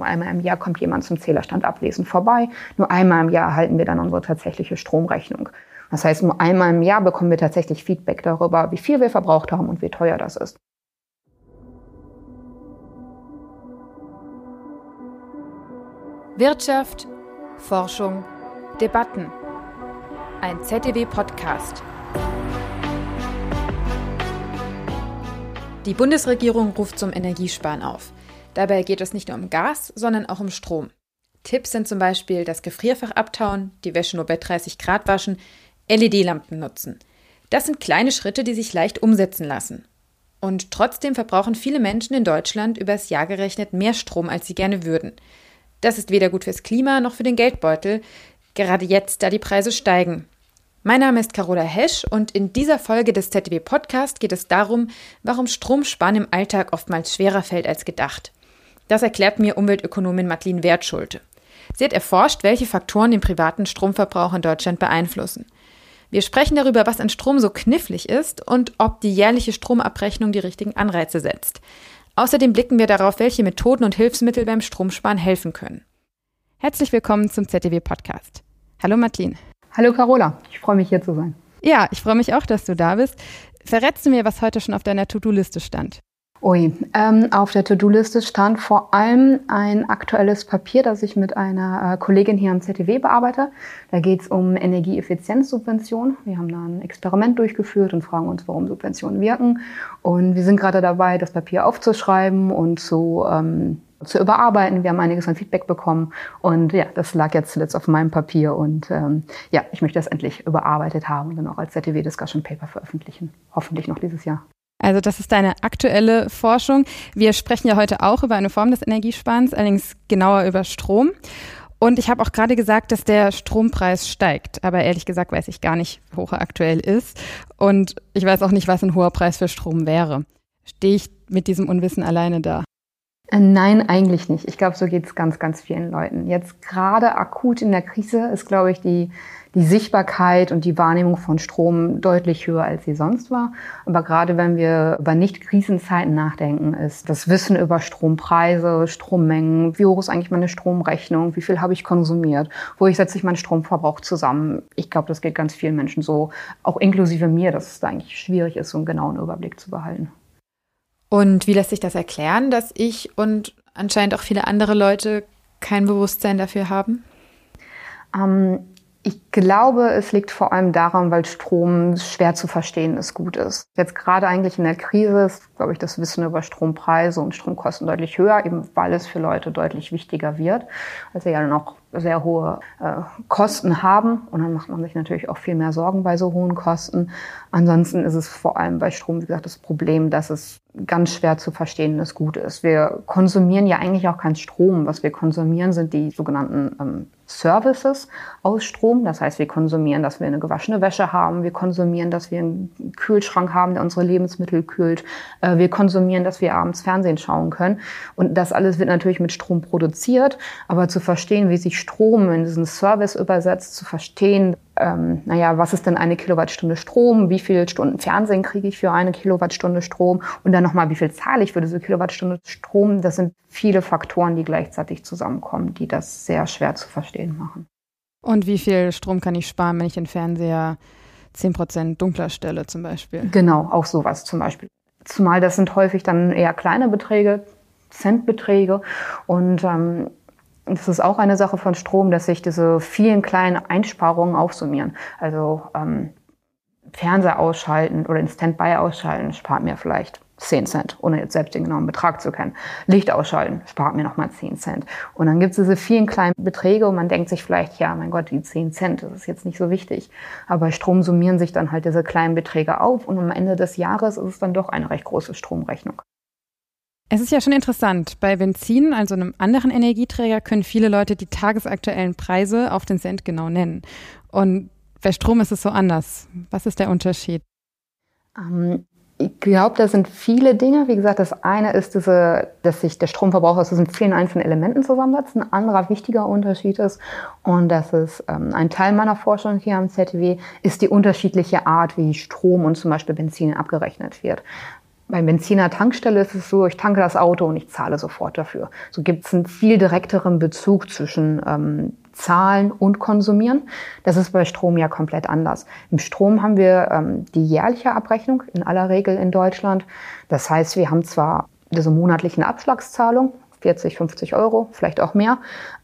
Nur einmal im Jahr kommt jemand zum Zählerstand ablesen vorbei. Nur einmal im Jahr erhalten wir dann unsere tatsächliche Stromrechnung. Das heißt, nur einmal im Jahr bekommen wir tatsächlich Feedback darüber, wie viel wir verbraucht haben und wie teuer das ist. Wirtschaft, Forschung, Debatten. Ein ZDW-Podcast. Die Bundesregierung ruft zum Energiesparen auf. Dabei geht es nicht nur um Gas, sondern auch um Strom. Tipps sind zum Beispiel das Gefrierfach abtauen, die Wäsche nur bei 30 Grad waschen, LED-Lampen nutzen. Das sind kleine Schritte, die sich leicht umsetzen lassen. Und trotzdem verbrauchen viele Menschen in Deutschland übers Jahr gerechnet mehr Strom, als sie gerne würden. Das ist weder gut fürs Klima noch für den Geldbeutel, gerade jetzt, da die Preise steigen. Mein Name ist Carola Hesch und in dieser Folge des ZDW Podcast geht es darum, warum Stromsparen im Alltag oftmals schwerer fällt als gedacht. Das erklärt mir Umweltökonomin Madeline Wertschulte. Sie hat erforscht, welche Faktoren den privaten Stromverbrauch in Deutschland beeinflussen. Wir sprechen darüber, was an Strom so knifflig ist und ob die jährliche Stromabrechnung die richtigen Anreize setzt. Außerdem blicken wir darauf, welche Methoden und Hilfsmittel beim Stromsparen helfen können. Herzlich willkommen zum ZDW Podcast. Hallo Madeline. Hallo Carola, ich freue mich hier zu sein. Ja, ich freue mich auch, dass du da bist. Verrätst du mir, was heute schon auf deiner To-Do-Liste stand? Ui, ähm, auf der To-Do-Liste stand vor allem ein aktuelles Papier, das ich mit einer äh, Kollegin hier am ZTW bearbeite. Da geht es um Energieeffizienzsubventionen. Wir haben da ein Experiment durchgeführt und fragen uns, warum Subventionen wirken. Und wir sind gerade dabei, das Papier aufzuschreiben und zu, ähm, zu überarbeiten. Wir haben einiges an Feedback bekommen und ja, das lag jetzt zuletzt auf meinem Papier und ähm, ja, ich möchte das endlich überarbeitet haben und dann auch als ZTW Discussion Paper veröffentlichen. Hoffentlich noch dieses Jahr. Also das ist deine aktuelle Forschung. Wir sprechen ja heute auch über eine Form des Energiesparens, allerdings genauer über Strom. Und ich habe auch gerade gesagt, dass der Strompreis steigt. Aber ehrlich gesagt weiß ich gar nicht, wie hoch er aktuell ist. Und ich weiß auch nicht, was ein hoher Preis für Strom wäre. Stehe ich mit diesem Unwissen alleine da? Äh, nein, eigentlich nicht. Ich glaube, so geht es ganz, ganz vielen Leuten. Jetzt gerade akut in der Krise ist, glaube ich, die die Sichtbarkeit und die Wahrnehmung von Strom deutlich höher, als sie sonst war. Aber gerade wenn wir über Nicht-Krisenzeiten nachdenken, ist das Wissen über Strompreise, Strommengen, wie hoch ist eigentlich meine Stromrechnung, wie viel habe ich konsumiert, wo ich setze ich meinen Stromverbrauch zusammen. Ich glaube, das geht ganz vielen Menschen so, auch inklusive mir, dass es da eigentlich schwierig ist, so einen genauen Überblick zu behalten. Und wie lässt sich das erklären, dass ich und anscheinend auch viele andere Leute kein Bewusstsein dafür haben? Ähm, ich glaube, es liegt vor allem daran, weil Strom schwer zu verstehen ist, gut ist. Jetzt gerade eigentlich in der Krise ist, glaube ich, das Wissen über Strompreise und Stromkosten deutlich höher, eben weil es für Leute deutlich wichtiger wird, als sie ja noch sehr hohe äh, Kosten haben. Und dann macht man sich natürlich auch viel mehr Sorgen bei so hohen Kosten. Ansonsten ist es vor allem bei Strom, wie gesagt, das Problem, dass es ganz schwer zu verstehendes Gut ist. Wir konsumieren ja eigentlich auch keinen Strom. Was wir konsumieren, sind die sogenannten ähm, Services aus Strom. Das heißt, wir konsumieren, dass wir eine gewaschene Wäsche haben. Wir konsumieren, dass wir einen Kühlschrank haben, der unsere Lebensmittel kühlt. Äh, wir konsumieren, dass wir abends Fernsehen schauen können. Und das alles wird natürlich mit Strom produziert. Aber zu verstehen, wie sich Strom in diesen Service übersetzt, zu verstehen, ähm, naja, was ist denn eine Kilowattstunde Strom? Wie viele Stunden Fernsehen kriege ich für eine Kilowattstunde Strom? Und dann nochmal, wie viel zahle ich für diese Kilowattstunde Strom? Das sind viele Faktoren, die gleichzeitig zusammenkommen, die das sehr schwer zu verstehen machen. Und wie viel Strom kann ich sparen, wenn ich den Fernseher 10% dunkler stelle zum Beispiel? Genau, auch sowas zum Beispiel. Zumal das sind häufig dann eher kleine Beträge, Centbeträge. Und ähm, das ist auch eine Sache von Strom, dass sich diese vielen kleinen Einsparungen aufsummieren. Also ähm, Fernseher ausschalten oder den Standby ausschalten spart mir vielleicht 10 Cent, ohne jetzt selbst den genauen Betrag zu kennen. Licht ausschalten spart mir nochmal 10 Cent. Und dann gibt es diese vielen kleinen Beträge und man denkt sich vielleicht, ja, mein Gott, die 10 Cent, das ist jetzt nicht so wichtig. Aber bei Strom summieren sich dann halt diese kleinen Beträge auf und am Ende des Jahres ist es dann doch eine recht große Stromrechnung. Es ist ja schon interessant. Bei Benzin, also einem anderen Energieträger, können viele Leute die tagesaktuellen Preise auf den Cent genau nennen. Und bei Strom ist es so anders. Was ist der Unterschied? Ähm, ich glaube, da sind viele Dinge. Wie gesagt, das eine ist, diese, dass sich der Stromverbrauch aus diesen vielen einzelnen Elementen zusammensetzt. Ein anderer wichtiger Unterschied ist, und das ist ähm, ein Teil meiner Forschung hier am ZTW, ist die unterschiedliche Art, wie Strom und zum Beispiel Benzin abgerechnet wird Bei Benziner Tankstelle ist es so, ich tanke das Auto und ich zahle sofort dafür. So gibt es einen viel direkteren Bezug zwischen ähm, Zahlen und Konsumieren. Das ist bei Strom ja komplett anders. Im Strom haben wir ähm, die jährliche Abrechnung in aller Regel in Deutschland. Das heißt, wir haben zwar diese monatlichen Abschlagszahlung, 40, 50 Euro, vielleicht auch mehr,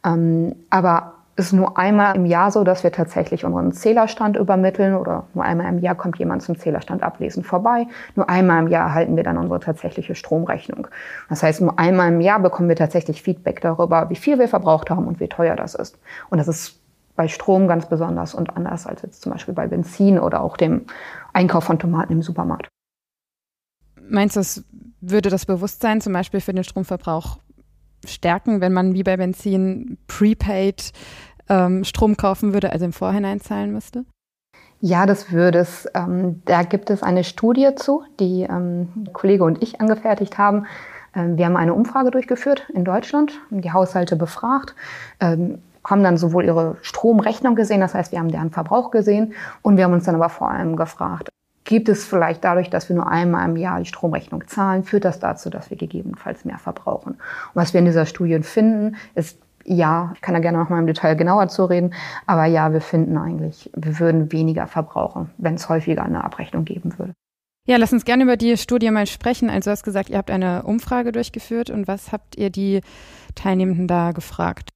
ähm, aber ist nur einmal im Jahr so, dass wir tatsächlich unseren Zählerstand übermitteln oder nur einmal im Jahr kommt jemand zum Zählerstand ablesen vorbei. Nur einmal im Jahr erhalten wir dann unsere tatsächliche Stromrechnung. Das heißt, nur einmal im Jahr bekommen wir tatsächlich Feedback darüber, wie viel wir verbraucht haben und wie teuer das ist. Und das ist bei Strom ganz besonders und anders als jetzt zum Beispiel bei Benzin oder auch dem Einkauf von Tomaten im Supermarkt. Meinst du, es würde das Bewusstsein zum Beispiel für den Stromverbrauch stärken, wenn man wie bei Benzin prepaid ähm, Strom kaufen würde, also im Vorhinein zahlen müsste? Ja, das würde es. Ähm, da gibt es eine Studie zu, die ähm, Kollege und ich angefertigt haben. Ähm, wir haben eine Umfrage durchgeführt in Deutschland, die Haushalte befragt, ähm, haben dann sowohl ihre Stromrechnung gesehen, das heißt, wir haben deren Verbrauch gesehen und wir haben uns dann aber vor allem gefragt, gibt es vielleicht dadurch, dass wir nur einmal im Jahr die Stromrechnung zahlen, führt das dazu, dass wir gegebenenfalls mehr verbrauchen. Und was wir in dieser Studie finden, ist ja, ich kann da gerne noch mal im Detail genauer zu reden, aber ja, wir finden eigentlich, wir würden weniger verbrauchen, wenn es häufiger eine Abrechnung geben würde. Ja, lass uns gerne über die Studie mal sprechen. Also du hast gesagt, ihr habt eine Umfrage durchgeführt und was habt ihr die Teilnehmenden da gefragt?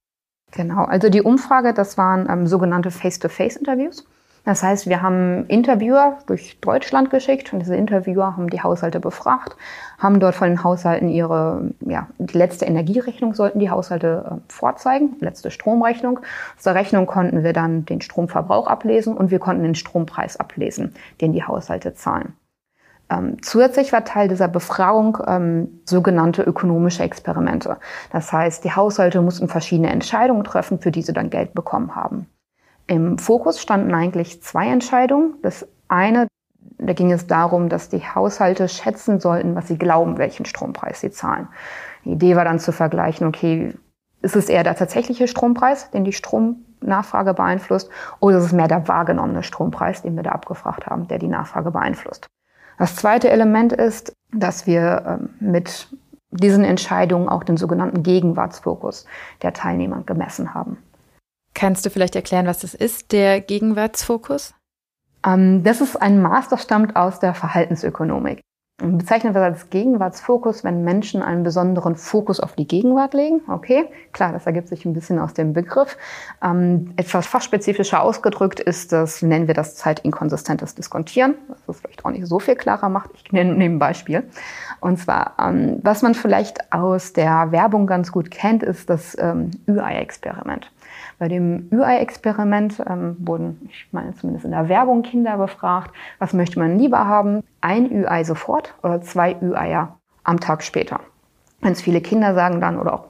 Genau, also die Umfrage, das waren ähm, sogenannte Face-to-Face-Interviews. Das heißt, wir haben Interviewer durch Deutschland geschickt und diese Interviewer haben die Haushalte befragt, haben dort von den Haushalten ihre, ja, die letzte Energierechnung sollten die Haushalte äh, vorzeigen, letzte Stromrechnung. Aus der Rechnung konnten wir dann den Stromverbrauch ablesen und wir konnten den Strompreis ablesen, den die Haushalte zahlen. Ähm, zusätzlich war Teil dieser Befragung ähm, sogenannte ökonomische Experimente. Das heißt, die Haushalte mussten verschiedene Entscheidungen treffen, für die sie dann Geld bekommen haben. Im Fokus standen eigentlich zwei Entscheidungen. Das eine, da ging es darum, dass die Haushalte schätzen sollten, was sie glauben, welchen Strompreis sie zahlen. Die Idee war dann zu vergleichen, okay, ist es eher der tatsächliche Strompreis, den die Stromnachfrage beeinflusst, oder ist es mehr der wahrgenommene Strompreis, den wir da abgefragt haben, der die Nachfrage beeinflusst. Das zweite Element ist, dass wir ähm, mit diesen Entscheidungen auch den sogenannten Gegenwartsfokus der Teilnehmer gemessen haben. Kannst du vielleicht erklären, was das ist, der Gegenwartsfokus? Ähm, das ist ein das stammt aus der Verhaltensökonomik. Bezeichnet wird als Gegenwartsfokus, wenn Menschen einen besonderen Fokus auf die Gegenwart legen. Okay, klar, das ergibt sich ein bisschen aus dem Begriff. Ähm, etwas fachspezifischer ausgedrückt ist das, nennen wir das zeitinkonsistentes Diskontieren, was es vielleicht auch nicht so viel klarer macht. Ich nenne ein Beispiel. Und zwar, ähm, was man vielleicht aus der Werbung ganz gut kennt, ist das ähm, Ü-Ei-Experiment. Bei dem Ü-Ei-Experiment ähm, wurden, ich meine zumindest in der Werbung, Kinder befragt, was möchte man lieber haben, ein Ü-Ei sofort oder zwei Ü-Eier am Tag später. Ganz viele Kinder sagen dann, oder auch,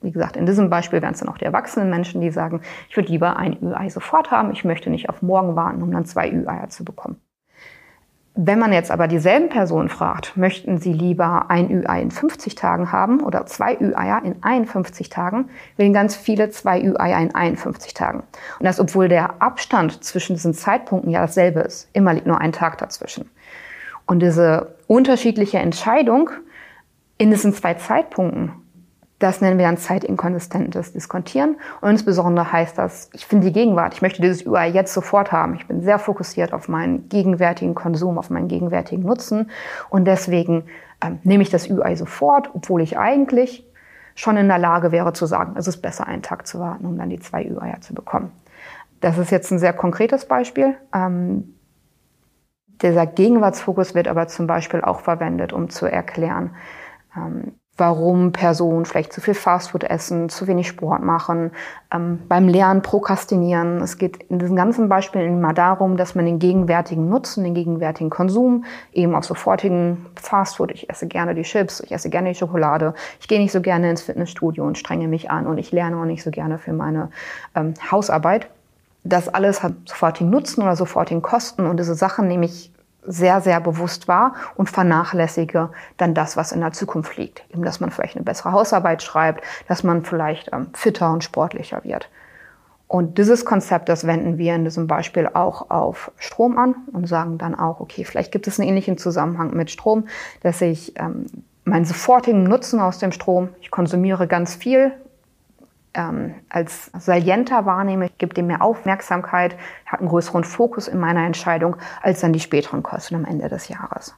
wie gesagt, in diesem Beispiel wären es dann auch die erwachsenen Menschen, die sagen, ich würde lieber ein Ü-Ei sofort haben, ich möchte nicht auf morgen warten, um dann zwei Ü-Eier zu bekommen. Wenn man jetzt aber dieselben Personen fragt, möchten sie lieber ein Ü-Ei in 50 Tagen haben oder zwei Ü-Eier in 51 Tagen, wählen ganz viele zwei Ü-Eier in 51 Tagen. Und das, obwohl der Abstand zwischen diesen Zeitpunkten ja dasselbe ist. Immer liegt nur ein Tag dazwischen. Und diese unterschiedliche Entscheidung in diesen zwei Zeitpunkten das nennen wir dann zeitinkonsistentes Diskontieren. Und insbesondere heißt das, ich finde die Gegenwart, ich möchte dieses UI jetzt sofort haben. Ich bin sehr fokussiert auf meinen gegenwärtigen Konsum, auf meinen gegenwärtigen Nutzen. Und deswegen ähm, nehme ich das UI sofort, obwohl ich eigentlich schon in der Lage wäre zu sagen, es ist besser, einen Tag zu warten, um dann die zwei UI zu bekommen. Das ist jetzt ein sehr konkretes Beispiel. Ähm, dieser Gegenwartsfokus wird aber zum Beispiel auch verwendet, um zu erklären, ähm, warum Personen vielleicht zu viel Fastfood essen, zu wenig Sport machen, ähm, beim Lernen prokrastinieren. Es geht in diesen ganzen Beispielen immer darum, dass man den gegenwärtigen Nutzen, den gegenwärtigen Konsum eben auf sofortigen Fastfood, ich esse gerne die Chips, ich esse gerne die Schokolade, ich gehe nicht so gerne ins Fitnessstudio und strenge mich an und ich lerne auch nicht so gerne für meine ähm, Hausarbeit. Das alles hat sofortigen Nutzen oder sofortigen Kosten und diese Sachen nehme ich sehr, sehr bewusst wahr und vernachlässige dann das, was in der Zukunft liegt. Eben, dass man vielleicht eine bessere Hausarbeit schreibt, dass man vielleicht ähm, fitter und sportlicher wird. Und dieses Konzept, das wenden wir in diesem Beispiel auch auf Strom an und sagen dann auch, okay, vielleicht gibt es einen ähnlichen Zusammenhang mit Strom, dass ich ähm, meinen sofortigen Nutzen aus dem Strom, ich konsumiere ganz viel, ähm, als salienter wahrnehme, gibt dem mehr Aufmerksamkeit, hat einen größeren Fokus in meiner Entscheidung als dann die späteren Kosten am Ende des Jahres.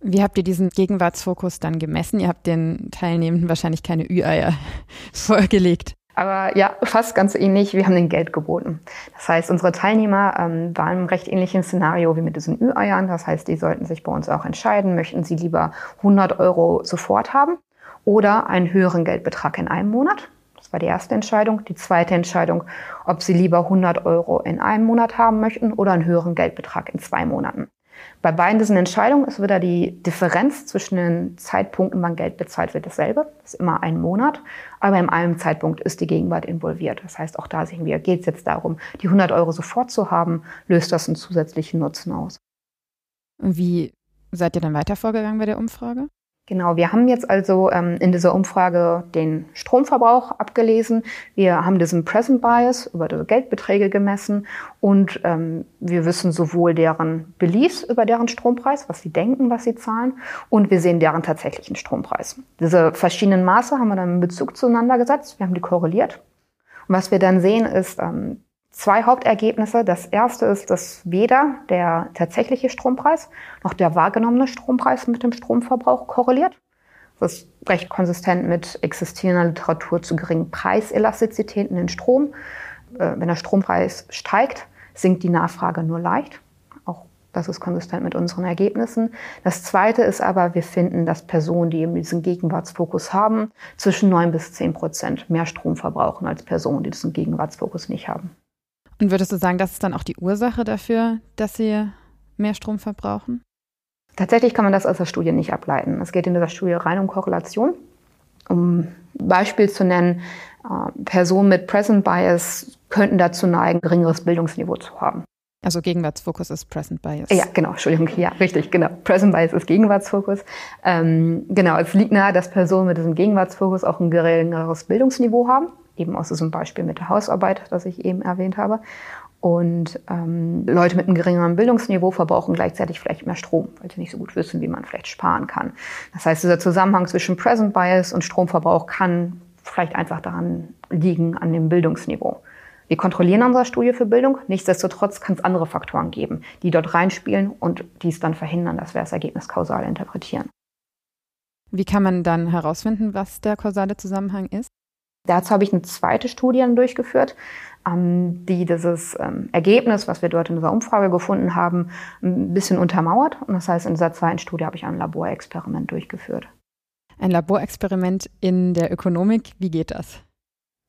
Wie habt ihr diesen Gegenwartsfokus dann gemessen? Ihr habt den Teilnehmenden wahrscheinlich keine Ü-Eier vorgelegt. Aber ja, fast ganz ähnlich. Wir haben den Geld geboten. Das heißt, unsere Teilnehmer ähm, waren im recht ähnlichen Szenario wie mit diesen Ü-Eiern. Das heißt, die sollten sich bei uns auch entscheiden, möchten sie lieber 100 Euro sofort haben oder einen höheren Geldbetrag in einem Monat. Das war die erste Entscheidung. Die zweite Entscheidung, ob sie lieber 100 Euro in einem Monat haben möchten oder einen höheren Geldbetrag in zwei Monaten. Bei beiden diesen Entscheidungen ist wieder die Differenz zwischen den Zeitpunkten, wann Geld bezahlt wird, dasselbe. Das ist immer ein Monat. Aber in einem Zeitpunkt ist die Gegenwart involviert. Das heißt, auch da sehen wir, geht es jetzt darum, die 100 Euro sofort zu haben, löst das einen zusätzlichen Nutzen aus. Wie seid ihr dann weiter vorgegangen bei der Umfrage? Genau, wir haben jetzt also ähm, in dieser Umfrage den Stromverbrauch abgelesen. Wir haben diesen Present Bias über die Geldbeträge gemessen und ähm, wir wissen sowohl deren Beliefs über deren Strompreis, was sie denken, was sie zahlen, und wir sehen deren tatsächlichen Strompreis. Diese verschiedenen Maße haben wir dann in Bezug zueinander gesetzt. Wir haben die korreliert. Und was wir dann sehen, ist, ähm, zwei Hauptergebnisse. Das erste ist, dass weder der tatsächliche Strompreis noch der wahrgenommene Strompreis mit dem Stromverbrauch korreliert. Das ist recht konsistent mit existierender Literatur zu geringen Preiselastizitäten in Strom. Äh, wenn der Strompreis steigt, sinkt die Nachfrage nur leicht. Auch das ist konsistent mit unseren Ergebnissen. Das zweite ist aber, wir finden, dass Personen, die eben diesen Gegenwartsfokus haben, zwischen 9 bis 10 Prozent mehr Strom verbrauchen als Personen, die diesen Gegenwartsfokus nicht haben. Und würdest du sagen, das ist dann auch die Ursache dafür, dass sie mehr Strom verbrauchen? Tatsächlich kann man das aus der Studie nicht ableiten. Es geht in dieser Studie rein um Korrelation. Um Beispiel zu nennen, äh, Personen mit Present Bias könnten dazu neigen, geringeres Bildungsniveau zu haben. Also Gegenwartsfokus ist Present Bias. Ja, genau, Entschuldigung, ja, richtig, genau. Present Bias ist Gegenwartsfokus. Ähm, genau, es liegt nahe, dass Personen mit diesem Gegenwartsfokus auch ein geringeres Bildungsniveau haben eben aus diesem Beispiel mit der Hausarbeit, das ich eben erwähnt habe. Und ähm, Leute mit einem geringeren Bildungsniveau verbrauchen gleichzeitig vielleicht mehr Strom, weil sie nicht so gut wissen, wie man vielleicht sparen kann. Das heißt, dieser Zusammenhang zwischen Present Bias und Stromverbrauch kann vielleicht einfach daran liegen, an dem Bildungsniveau. Wir kontrollieren unsere Studie für Bildung. Nichtsdestotrotz kann es andere Faktoren geben, die dort reinspielen und dies dann verhindern, dass wir das Ergebnis kausal interpretieren. Wie kann man dann herausfinden, was der kausale Zusammenhang ist? Dazu habe ich eine zweite Studie durchgeführt, ähm, die dieses ähm, Ergebnis, was wir dort in dieser Umfrage gefunden haben, ein bisschen untermauert. Und das heißt, in dieser zweiten Studie habe ich ein Laborexperiment durchgeführt. Ein Laborexperiment in der Ökonomik, wie geht das?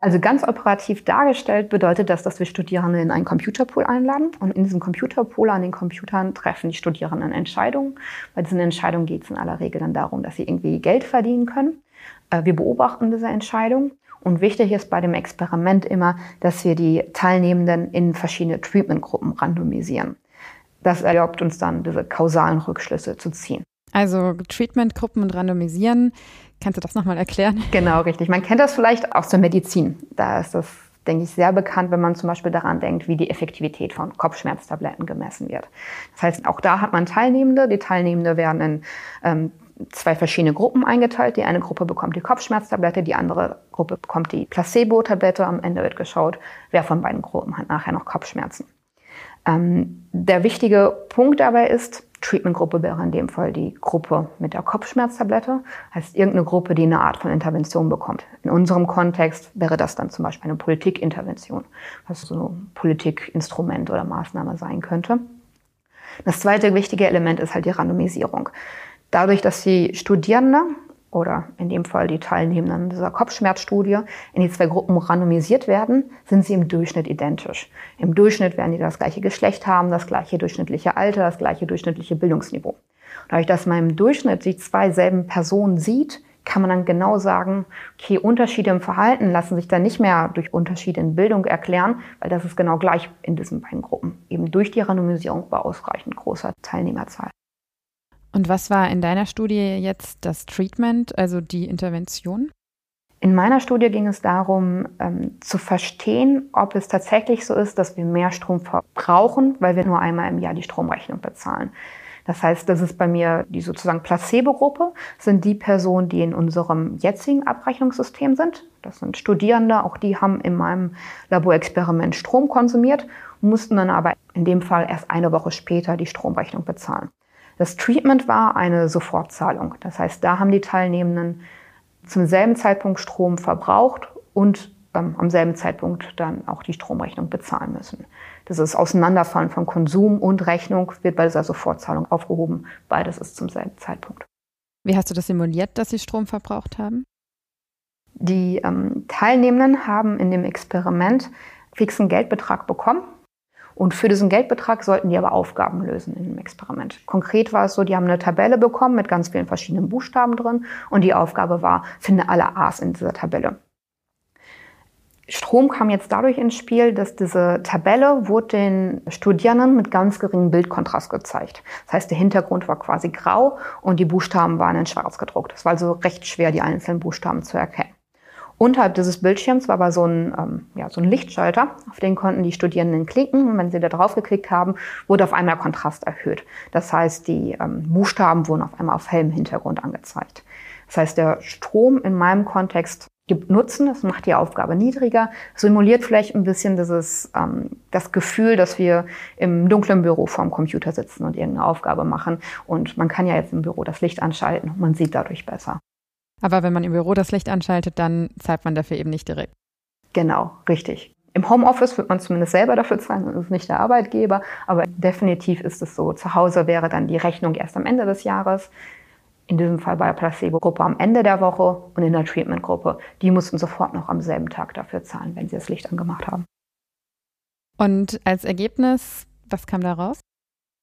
Also ganz operativ dargestellt bedeutet das, dass wir Studierende in einen Computerpool einladen und in diesem Computerpool an den Computern treffen die Studierenden Entscheidungen. Bei diesen Entscheidungen geht es in aller Regel dann darum, dass sie irgendwie Geld verdienen können. Äh, wir beobachten diese Entscheidung und wichtig ist bei dem Experiment immer, dass wir die Teilnehmenden in verschiedene Treatmentgruppen randomisieren. Das erlaubt uns dann, diese kausalen Rückschlüsse zu ziehen. Also Treatmentgruppen und randomisieren. Kannst du das nochmal erklären? Genau, richtig. Man kennt das vielleicht aus der Medizin. Da ist das, denke ich, sehr bekannt, wenn man zum Beispiel daran denkt, wie die Effektivität von Kopfschmerztabletten gemessen wird. Das heißt, auch da hat man Teilnehmende. Die Teilnehmende werden in ähm, zwei verschiedene Gruppen eingeteilt. Die eine Gruppe bekommt die Kopfschmerztablette, die andere Gruppe bekommt die Placebo-Tablette. Am Ende wird geschaut, wer von beiden Gruppen hat nachher noch Kopfschmerzen. Ähm, der wichtige Punkt dabei ist, Treatmentgruppe wäre in dem Fall die Gruppe mit der Kopfschmerztablette, heißt irgendeine Gruppe, die eine Art von Intervention bekommt. In unserem Kontext wäre das dann zum Beispiel eine Politikintervention, was so ein Politikinstrument oder Maßnahme sein könnte. Das zweite wichtige Element ist halt die Randomisierung. Dadurch, dass die Studierende oder in dem Fall die Teilnehmenden dieser Kopfschmerzstudie in die zwei Gruppen randomisiert werden, sind sie im Durchschnitt identisch. Im Durchschnitt werden die das gleiche Geschlecht haben, das gleiche durchschnittliche Alter, das gleiche durchschnittliche Bildungsniveau. Dadurch, dass man im Durchschnitt die zwei selben Personen sieht, kann man dann genau sagen, okay, Unterschiede im Verhalten lassen sich dann nicht mehr durch Unterschiede in Bildung erklären, weil das ist genau gleich in diesen beiden Gruppen. Eben durch die Randomisierung bei ausreichend großer Teilnehmerzahl. Und was war in deiner Studie jetzt das Treatment, also die Intervention? In meiner Studie ging es darum, ähm, zu verstehen, ob es tatsächlich so ist, dass wir mehr Strom verbrauchen, weil wir nur einmal im Jahr die Stromrechnung bezahlen. Das heißt, das ist bei mir die sozusagen Placebo-Gruppe, sind die Personen, die in unserem jetzigen Abrechnungssystem sind. Das sind Studierende, auch die haben in meinem Laborexperiment Strom konsumiert, mussten dann aber in dem Fall erst eine Woche später die Stromrechnung bezahlen. Das Treatment war eine Sofortzahlung. Das heißt, da haben die Teilnehmenden zum selben Zeitpunkt Strom verbraucht und ähm, am selben Zeitpunkt dann auch die Stromrechnung bezahlen müssen. Das ist Auseinanderfallen von Konsum und Rechnung wird bei dieser Sofortzahlung aufgehoben. Beides ist zum selben Zeitpunkt. Wie hast du das simuliert, dass sie Strom verbraucht haben? Die ähm, Teilnehmenden haben in dem Experiment fixen Geldbetrag bekommen. Und für diesen Geldbetrag sollten die aber Aufgaben lösen in dem Experiment. Konkret war es so, die haben eine Tabelle bekommen mit ganz vielen verschiedenen Buchstaben drin und die Aufgabe war, finde alle A's in dieser Tabelle. Strom kam jetzt dadurch ins Spiel, dass diese Tabelle wurde den Studierenden mit ganz geringem Bildkontrast gezeigt. Das heißt, der Hintergrund war quasi grau und die Buchstaben waren in schwarz gedruckt. Es war also recht schwer, die einzelnen Buchstaben zu erkennen. Unterhalb dieses Bildschirms war aber so ein, ähm, ja, so ein Lichtschalter, auf den konnten die Studierenden klicken und wenn sie da drauf geklickt haben, wurde auf einmal Kontrast erhöht. Das heißt, die ähm, Buchstaben wurden auf einmal auf hellem Hintergrund angezeigt. Das heißt, der Strom in meinem Kontext gibt Nutzen, das macht die Aufgabe niedriger, simuliert vielleicht ein bisschen dieses, ähm, das Gefühl, dass wir im dunklen Büro vorm Computer sitzen und irgendeine Aufgabe machen. Und man kann ja jetzt im Büro das Licht anschalten und man sieht dadurch besser. Aber wenn man im Büro das Licht anschaltet, dann zahlt man dafür eben nicht direkt. Genau, richtig. Im Homeoffice wird man zumindest selber dafür zahlen, das ist nicht der Arbeitgeber, aber definitiv ist es so. Zu Hause wäre dann die Rechnung erst am Ende des Jahres. In diesem Fall bei der Placebo-Gruppe am Ende der Woche und in der Treatment-Gruppe. Die mussten sofort noch am selben Tag dafür zahlen, wenn sie das Licht angemacht haben. Und als Ergebnis, was kam da raus?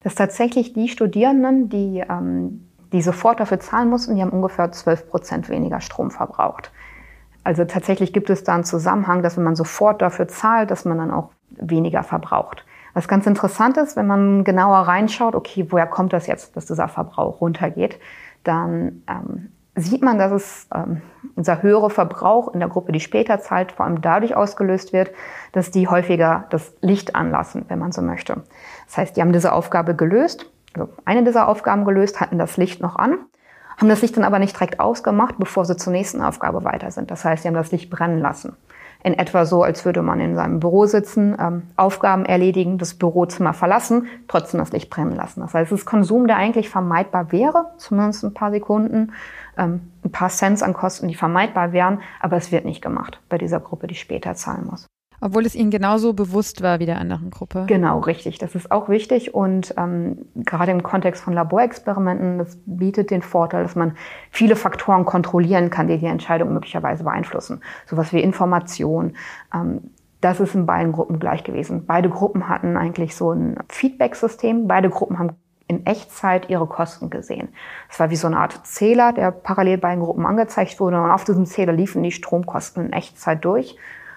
Dass tatsächlich die Studierenden, die ähm, die sofort dafür zahlen mussten, die haben ungefähr 12 Prozent weniger Strom verbraucht. Also tatsächlich gibt es da einen Zusammenhang, dass wenn man sofort dafür zahlt, dass man dann auch weniger verbraucht. Was ganz interessant ist, wenn man genauer reinschaut, okay, woher kommt das jetzt, dass dieser Verbrauch runtergeht, dann ähm, sieht man, dass es ähm, unser höherer Verbrauch in der Gruppe, die später zahlt, vor allem dadurch ausgelöst wird, dass die häufiger das Licht anlassen, wenn man so möchte. Das heißt, die haben diese Aufgabe gelöst also eine dieser Aufgaben gelöst, hatten das Licht noch an, haben das Licht dann aber nicht direkt ausgemacht, bevor sie zur nächsten Aufgabe weiter sind. Das heißt, sie haben das Licht brennen lassen. In etwa so, als würde man in seinem Büro sitzen, ähm, Aufgaben erledigen, das Bürozimmer verlassen, trotzdem das Licht brennen lassen. Das heißt, es ist Konsum, der eigentlich vermeidbar wäre, zumindest ein paar Sekunden, ähm, ein paar Cents an Kosten, die vermeidbar wären, aber es wird nicht gemacht bei dieser Gruppe, die später zahlen muss. Obwohl es ihnen genauso bewusst war wie der anderen Gruppe. Genau, richtig. Das ist auch wichtig und ähm, gerade im Kontext von Laborexperimenten, das bietet den Vorteil, dass man viele Faktoren kontrollieren kann, die die Entscheidung möglicherweise beeinflussen. Sowas wie Information. Ähm, das ist in beiden Gruppen gleich gewesen. Beide Gruppen hatten eigentlich so ein Feedback-System. Beide Gruppen haben in Echtzeit ihre Kosten gesehen. Es war wie so eine Art Zähler, der parallel beiden Gruppen angezeigt wurde. Und auf diesem Zähler liefen die Stromkosten in Echtzeit durch.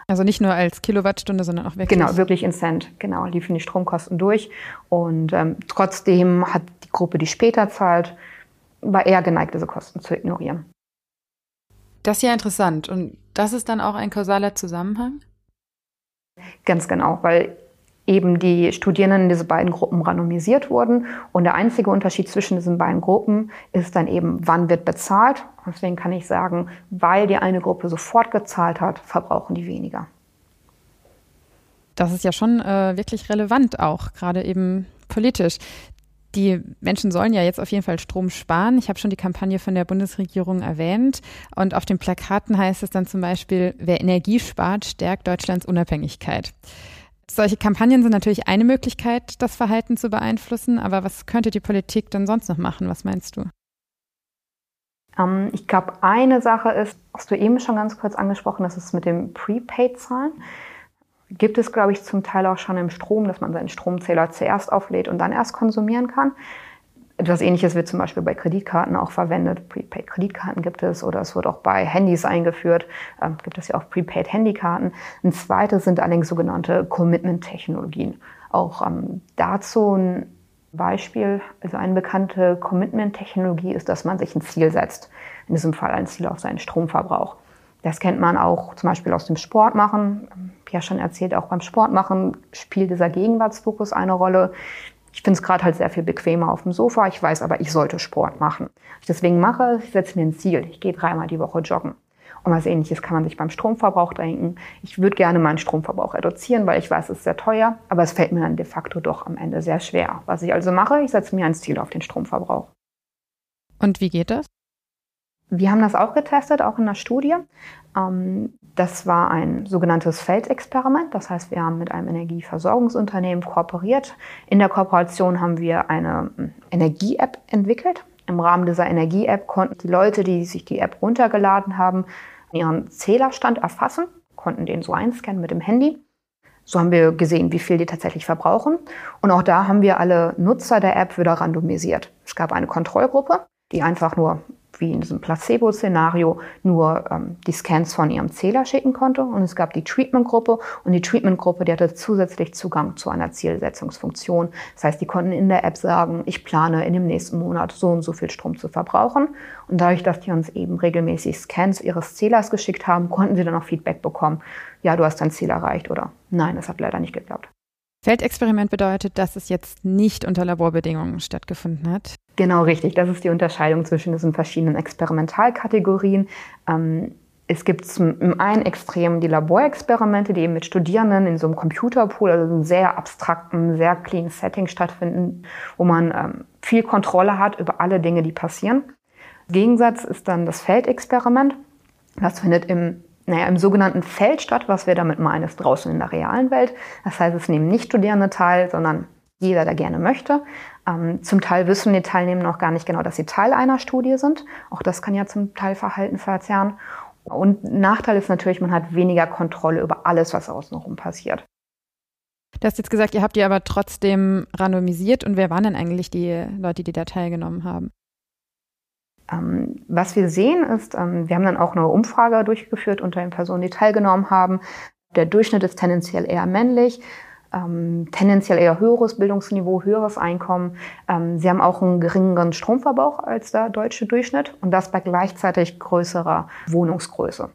Also nicht nur als Kilowattstunde, sondern auch wirklich. Genau, wirklich in Cent. Genau, liefen die Stromkosten durch. Und ähm, trotzdem hat die Gruppe, die später zahlt, war eher geneigt, diese Kosten zu ignorieren. Das ist ja interessant. Und das ist dann auch ein kausaler Zusammenhang? Ganz genau, weil eben die Studierenden in diese beiden Gruppen randomisiert wurden. Und der einzige Unterschied zwischen diesen beiden Gruppen ist dann eben, wann wird bezahlt. Deswegen kann ich sagen, weil die eine Gruppe sofort gezahlt hat, verbrauchen die weniger. Das ist ja schon äh, wirklich relevant auch, gerade eben politisch. Die Menschen sollen ja jetzt auf jeden Fall Strom sparen. Ich habe schon die Kampagne von der Bundesregierung erwähnt. Und auf den Plakaten heißt es dann zum Beispiel, wer Energie spart, stärkt Deutschlands Unabhängigkeit. Solche Kampagnen sind natürlich eine Möglichkeit, das Verhalten zu beeinflussen, aber was könnte die Politik denn sonst noch machen? Was meinst du? Ähm, ich glaube, eine Sache ist, hast du eben schon ganz kurz angesprochen, das ist mit dem Prepaid-Zahlen. Gibt es, glaube ich, zum Teil auch schon im Strom, dass man seinen Stromzähler zuerst auflädt und dann erst konsumieren kann. Etwas ähnliches wird zum Beispiel bei Kreditkarten auch verwendet. Prepaid-Kreditkarten gibt es oder es wird auch bei Handys eingeführt. Ähm, gibt es ja auch Prepaid-Handykarten. Ein zweites sind allerdings sogenannte Commitment-Technologien. Auch ähm, dazu ein Beispiel, also eine bekannte Commitment-Technologie ist, dass man sich ein Ziel setzt. In diesem Fall ein Ziel auf seinen Stromverbrauch. Das kennt man auch zum Beispiel aus dem Sport machen. Habe ja schon erzählt, auch beim Sport machen spielt dieser Gegenwartsfokus eine Rolle. Ich finde es gerade halt sehr viel bequemer auf dem Sofa. Ich weiß aber, ich sollte Sport machen. Was ich deswegen mache, ich setze mir ein Ziel. Ich gehe dreimal die Woche joggen. Und was ähnliches kann man sich beim Stromverbrauch denken. Ich würde gerne meinen Stromverbrauch reduzieren, weil ich weiß, es ist sehr teuer, aber es fällt mir dann de facto doch am Ende sehr schwer. Was ich also mache, ich setze mir ein Ziel auf den Stromverbrauch. Und wie geht das? Wir haben das auch getestet, auch in der Studie. Ähm, das war ein sogenanntes Feldexperiment. Das heißt, wir haben mit einem Energieversorgungsunternehmen kooperiert. In der Kooperation haben wir eine hm, Energie-App entwickelt. Im Rahmen dieser Energie-App konnten die Leute, die sich die App runtergeladen haben, ihren Zählerstand erfassen, konnten den so einscannen mit dem Handy. So haben wir gesehen, wie viel die tatsächlich verbrauchen. Und auch da haben wir alle Nutzer der App wieder randomisiert. Es gab eine Kontrollgruppe, die einfach nur wie in diesem Placebo-Szenario nur ähm, die Scans von ihrem Zähler schicken konnte. Und es gab die Treatment-Gruppe und die Treatment-Gruppe, die hatte zusätzlich Zugang zu einer Zielsetzungsfunktion. Das heißt, die konnten in der App sagen, ich plane in dem nächsten Monat so und so viel Strom zu verbrauchen. Und dadurch, dass die uns eben regelmäßig Scans ihres Zählers geschickt haben, konnten sie dann auch Feedback bekommen. Ja, du hast dein Ziel erreicht oder nein, das hat leider nicht geklappt. Feldexperiment bedeutet, dass es jetzt nicht unter Laborbedingungen stattgefunden hat. Genau richtig. Das ist die Unterscheidung zwischen diesen verschiedenen Experimentalkategorien. Ähm, es gibt zum, im einen Extrem die Laborexperimente, die eben mit Studierenden in so einem Computerpool, also einem sehr abstrakten, sehr clean Setting stattfinden, wo man ähm, viel Kontrolle hat über alle Dinge, die passieren. Gegensatz ist dann das Feldexperiment. Das findet im naja, im sogenannten Feld statt. Was wir damit meinen, ist draußen in der realen Welt. Das heißt, es nehmen nicht Studierende teil, sondern jeder, der gerne möchte. Ähm, zum Teil wissen die Teilnehmer noch gar nicht genau, dass sie Teil einer Studie sind. Auch das kann ja zum Teil Verhalten verzerren. Und Nachteil ist natürlich, man hat weniger Kontrolle über alles, was außenrum passiert. Du hast jetzt gesagt, ihr habt die aber trotzdem randomisiert. Und wer waren denn eigentlich die Leute, die da teilgenommen haben? Ähm, was wir sehen ist, ähm, wir haben dann auch eine Umfrage durchgeführt unter den Personen, die teilgenommen haben. Der Durchschnitt ist tendenziell eher männlich, ähm, tendenziell eher höheres Bildungsniveau, höheres Einkommen. Ähm, sie haben auch einen geringeren Stromverbrauch als der deutsche Durchschnitt und das bei gleichzeitig größerer Wohnungsgröße.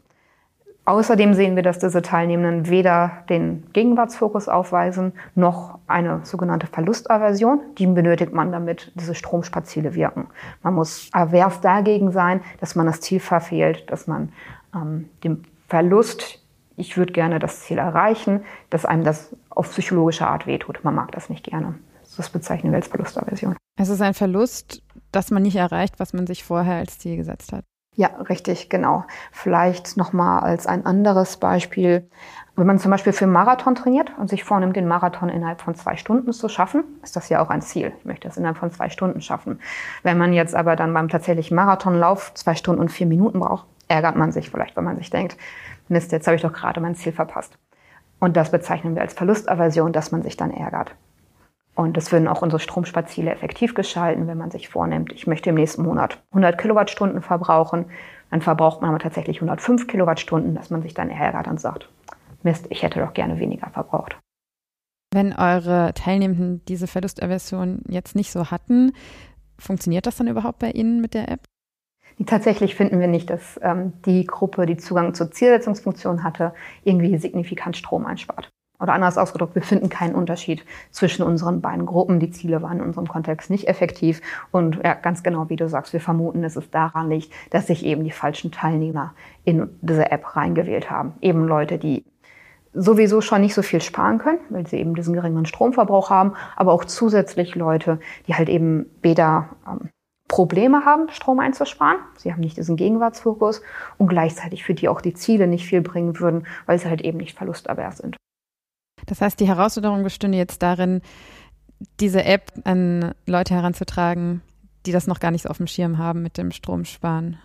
Außerdem sehen wir, dass diese Teilnehmenden weder den Gegenwartsfokus aufweisen, noch eine sogenannte Verlustaversion. Die benötigt man, damit diese Stromsparziele wirken. Man muss avers dagegen sein, dass man das Ziel verfehlt, dass man ähm, dem Verlust, ich würde gerne das Ziel erreichen, dass einem das auf psychologische Art wehtut. Man mag das nicht gerne. Das bezeichnen wir als Verlustaversion. Es ist ein Verlust, dass man nicht erreicht, was man sich vorher als Ziel gesetzt hat. Ja, richtig, genau. Vielleicht nochmal als ein anderes Beispiel. Wenn man zum Beispiel für einen Marathon trainiert und sich vornimmt, den Marathon innerhalb von zwei Stunden zu schaffen, ist das ja auch ein Ziel. Ich möchte das innerhalb von zwei Stunden schaffen. Wenn man jetzt aber dann beim tatsächlichen Marathonlauf zwei Stunden und vier Minuten braucht, ärgert man sich vielleicht, weil man sich denkt, Mist, jetzt habe ich doch gerade mein Ziel verpasst. Und das bezeichnen wir als Verlustaversion, dass man sich dann ärgert. Und das würden auch unsere Stromsparziele effektiv gestalten, wenn man sich vornimmt, ich möchte im nächsten Monat 100 Kilowattstunden verbrauchen. Dann verbraucht man aber tatsächlich 105 Kilowattstunden, dass man sich dann ärgert und sagt, Mist, ich hätte doch gerne weniger verbraucht. Wenn eure Teilnehmenden diese Verlustaversion jetzt nicht so hatten, funktioniert das dann überhaupt bei Ihnen mit der App? Tatsächlich finden wir nicht, dass ähm, die Gruppe, die Zugang zur Zielsetzungsfunktion hatte, irgendwie signifikant Strom einspart. Oder anders ausgedrückt, wir finden keinen Unterschied zwischen unseren beiden Gruppen. Die Ziele waren in unserem Kontext nicht effektiv. Und ja, ganz genau wie du sagst, wir vermuten, dass es daran liegt, dass sich eben die falschen Teilnehmer in diese App reingewählt haben. Eben Leute, die sowieso schon nicht so viel sparen können, weil sie eben diesen geringeren Stromverbrauch haben, aber auch zusätzlich Leute, die halt eben weder ähm, Probleme haben, Strom einzusparen. Sie haben nicht diesen Gegenwartsfokus und gleichzeitig für die auch die Ziele nicht viel bringen würden, weil sie halt eben nicht verlustavers sind. Das heißt, die Herausforderung bestünde jetzt darin, diese App an Leute heranzutragen, die das noch gar nicht so auf dem Schirm haben mit dem Stromsparen.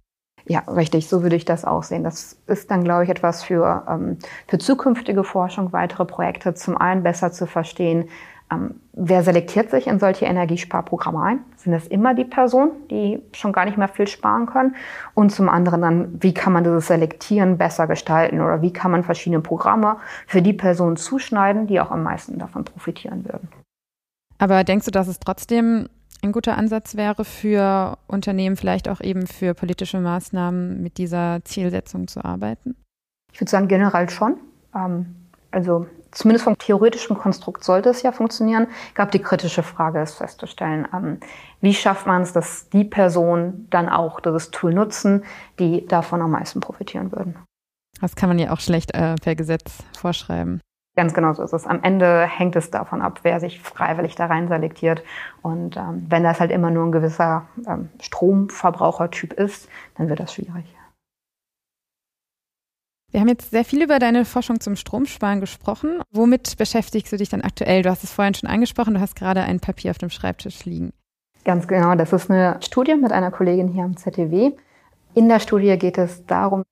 Ja, richtig, so würde ich das auch sehen. Das ist dann, glaube ich, etwas für, ähm, für zukünftige Forschung, weitere Projekte zum einen besser zu verstehen, ähm, wer selektiert sich in solche Energiesparprogramme ein? Sind es immer die Personen, die schon gar nicht mehr viel sparen können? Und zum anderen dann, wie kann man dieses Selektieren besser gestalten oder wie kann man verschiedene Programme für die Personen zuschneiden, die auch am meisten davon profitieren würden? Aber denkst du, dass es trotzdem ein guter Ansatz wäre für Unternehmen, vielleicht auch eben für politische Maßnahmen mit dieser Zielsetzung zu arbeiten? Ich würde sagen, generell schon. Ähm, also zumindest vom theoretischen Konstrukt sollte es ja funktionieren. Glaube, die kritische Frage ist festzustellen, ähm, wie schafft man es, dass die Personen dann auch dieses Tool nutzen, die davon am meisten profitieren würden. Das kann man ja auch schlecht äh, per Gesetz vorschreiben. Ganz genau so ist es. Am Ende hängt es davon ab, wer sich freiwillig da rein selektiert. Und ähm, wenn das halt immer nur ein gewisser ähm, Stromverbrauchertyp ist, dann wird das schwierig. Wir haben jetzt sehr viel über deine Forschung zum Stromsparen gesprochen. Womit beschäftigst du dich dann aktuell? Du hast es vorhin schon angesprochen, du hast gerade ein Papier auf dem Schreibtisch liegen. Ganz genau, das ist eine Studie mit einer Kollegin hier am ZTW. In der Studie geht es darum,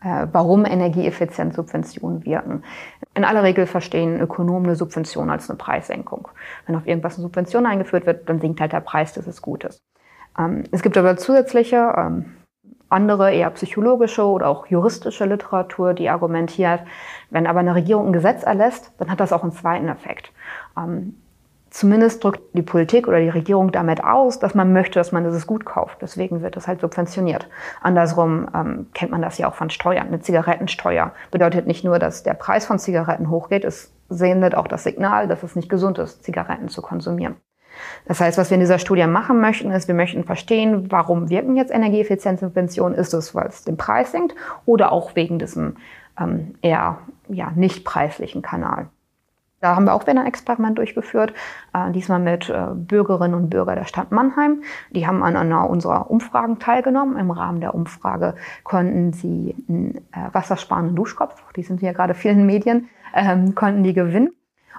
äh, warum Energieeffizienzsubventionen wirken. In aller Regel verstehen Ökonomen eine Subvention als eine Preissenkung. Wenn auf irgendwas eine Subvention eingeführt wird, dann sinkt halt der Preis des Gutes. Ähm, es gibt aber zusätzliche ähm, andere, eher psychologische oder auch juristische Literatur, die argumentiert, wenn aber eine Regierung ein Gesetz erlässt, dann hat das auch einen zweiten Effekt. Ähm, zumindest drückt die Politik oder die Regierung damit aus, dass man möchte, dass man dieses Gut kauft. Deswegen wird das halt subventioniert. Andersrum ähm, kennt man das ja auch von Steuern. Eine Zigarettensteuer bedeutet nicht nur, dass der Preis von Zigaretten hochgeht, es sendet auch das Signal, dass es nicht gesund ist, Zigaretten zu konsumieren. Das heißt, was wir in dieser Studie machen möchten, ist, wir möchten verstehen, warum wirken jetzt Energieeffizienzsubventionen? Ist es, weil es den Preis senkt oder auch wegen diesem ähm, eher ja, nicht preislichen Kanal? Da haben wir auch wieder ein Experiment durchgeführt, äh, diesmal mit äh, Bürgerinnen und Bürgern der Stadt Mannheim. Die haben an einer unserer Umfragen teilgenommen. Im Rahmen der Umfrage konnten sie einen äh, wassersparenden Duschkopf, die sind ja gerade vielen Medien, ähm, konnten die gewinnen.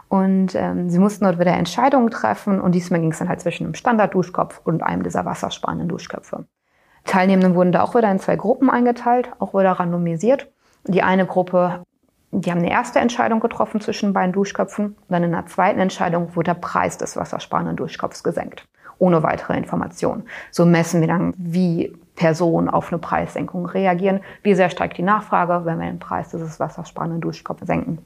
Und ähm, sie mussten dort wieder Entscheidungen treffen und diesmal ging es dann halt zwischen einem Standard-Duschkopf und einem dieser wassersparenden Duschköpfe. Teilnehmenden wurden da auch wieder in zwei Gruppen eingeteilt, auch wieder randomisiert. Die eine Gruppe, die haben eine erste Entscheidung getroffen zwischen beiden Duschköpfen dann in einer zweiten Entscheidung wurde der Preis des wassersparenden Duschkopfs gesenkt, ohne weitere Informationen. So messen wir dann, wie Personen auf eine Preissenkung reagieren, wie sehr steigt die Nachfrage, wenn wir den Preis dieses wassersparenden Duschkopfs senken.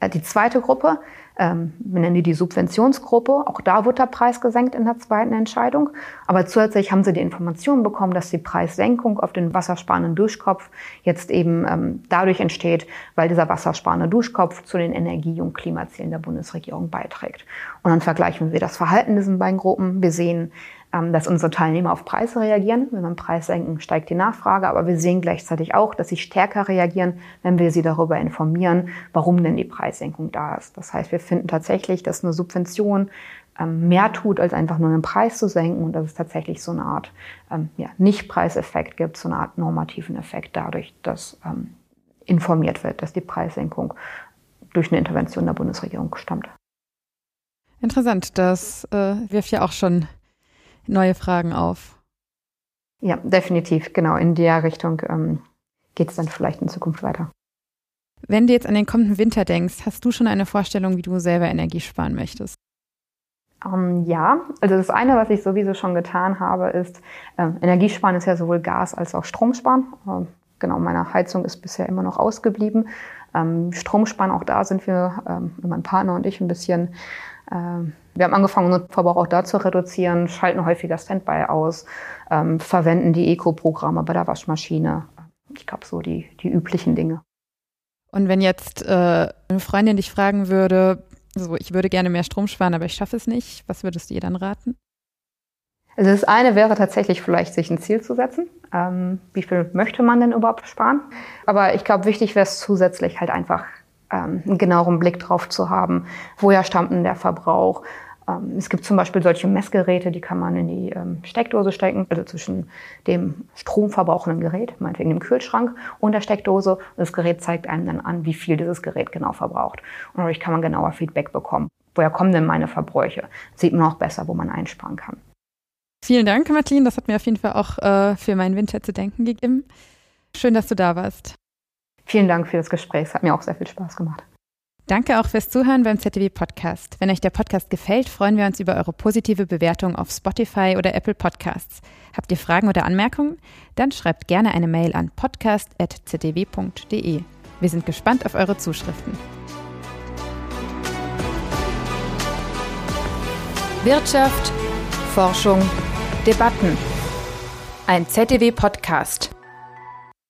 Äh, die zweite Gruppe, ähm, wir nennen die die Subventionsgruppe, auch da wird der Preis gesenkt in der zweiten Entscheidung. Aber zusätzlich haben sie die Information bekommen, dass die Preissenkung auf den wassersparenden Duschkopf jetzt eben ähm, dadurch entsteht, weil dieser wassersparende Duschkopf zu den Energie- und Klimazielen der Bundesregierung beiträgt. Und dann vergleichen wir das Verhalten diesen beiden Gruppen. Wir sehen, dass unsere Teilnehmer auf Preise reagieren. Wenn wir Preis senken, steigt die Nachfrage. Aber wir sehen gleichzeitig auch, dass sie stärker reagieren, wenn wir sie darüber informieren, warum denn die Preissenkung da ist. Das heißt, wir finden tatsächlich, dass eine Subvention ähm, mehr tut, als einfach nur einen Preis zu senken und dass es tatsächlich so eine Art ähm, ja, Nicht-Preiseffekt gibt, so eine Art normativen Effekt dadurch, dass ähm, informiert wird, dass die Preissenkung durch eine Intervention der Bundesregierung stammt. Interessant, das äh, wirft ja auch schon neue Fragen auf. Ja, definitiv. Genau, in der Richtung ähm, geht es dann vielleicht in Zukunft weiter. Wenn du jetzt an den kommenden Winter denkst, hast du schon eine Vorstellung, wie du selber Energie sparen möchtest? Um, ähm, ja, also das eine, was ich sowieso schon getan habe, ist, äh, Energiesparen ist ja sowohl Gas als auch Stromsparen. Äh, genau, meine Heizung ist bisher immer noch ausgeblieben. Ähm, Stromsparen, auch da sind wir, ähm, mein Partner und ich, ein bisschen ähm, wir haben angefangen, unseren Verbrauch auch da zu reduzieren, schalten häufiger Standby aus, ähm, verwenden die Eco-Programme bei der Waschmaschine. Ich glaube, so die, die üblichen Dinge. Und wenn jetzt äh, eine Freundin dich fragen würde, so, ich würde gerne mehr Strom sparen, aber ich schaffe es nicht, was würdest du ihr dann raten? Also das eine wäre tatsächlich vielleicht, sich ein Ziel zu setzen. Ähm, wie viel möchte man denn überhaupt sparen? Aber ich glaube, wichtig wäre es zusätzlich halt einfach ähm, einen genaueren Blick drauf zu haben, woher stammt denn der Verbrauch. Ähm, es gibt zum Beispiel solche Messgeräte, die kann man in die ähm, Steckdose stecken, also zwischen dem stromverbrauchenden Gerät, meinetwegen dem Kühlschrank, und der Steckdose. Und das Gerät zeigt einem dann an, wie viel dieses Gerät genau verbraucht. Und dadurch kann man genauer Feedback bekommen. Woher kommen denn meine Verbräuche? Sieht man auch besser, wo man einsparen kann. Vielen Dank, Martin. Das hat mir auf jeden Fall auch äh, für meinen Winter zu denken gegeben. Schön, dass du da warst. Vielen Dank für das Gespräch. Es hat mir auch sehr viel Spaß gemacht. Danke auch fürs Zuhören beim ZDW Podcast. Wenn euch der Podcast gefällt, freuen wir uns über eure positive Bewertung auf Spotify oder Apple Podcasts. Habt ihr Fragen oder Anmerkungen? Dann schreibt gerne eine Mail an podcast.zdw.de. Wir sind gespannt auf eure Zuschriften. Wirtschaft Forschung, Debatten. Ein ZDW-Podcast.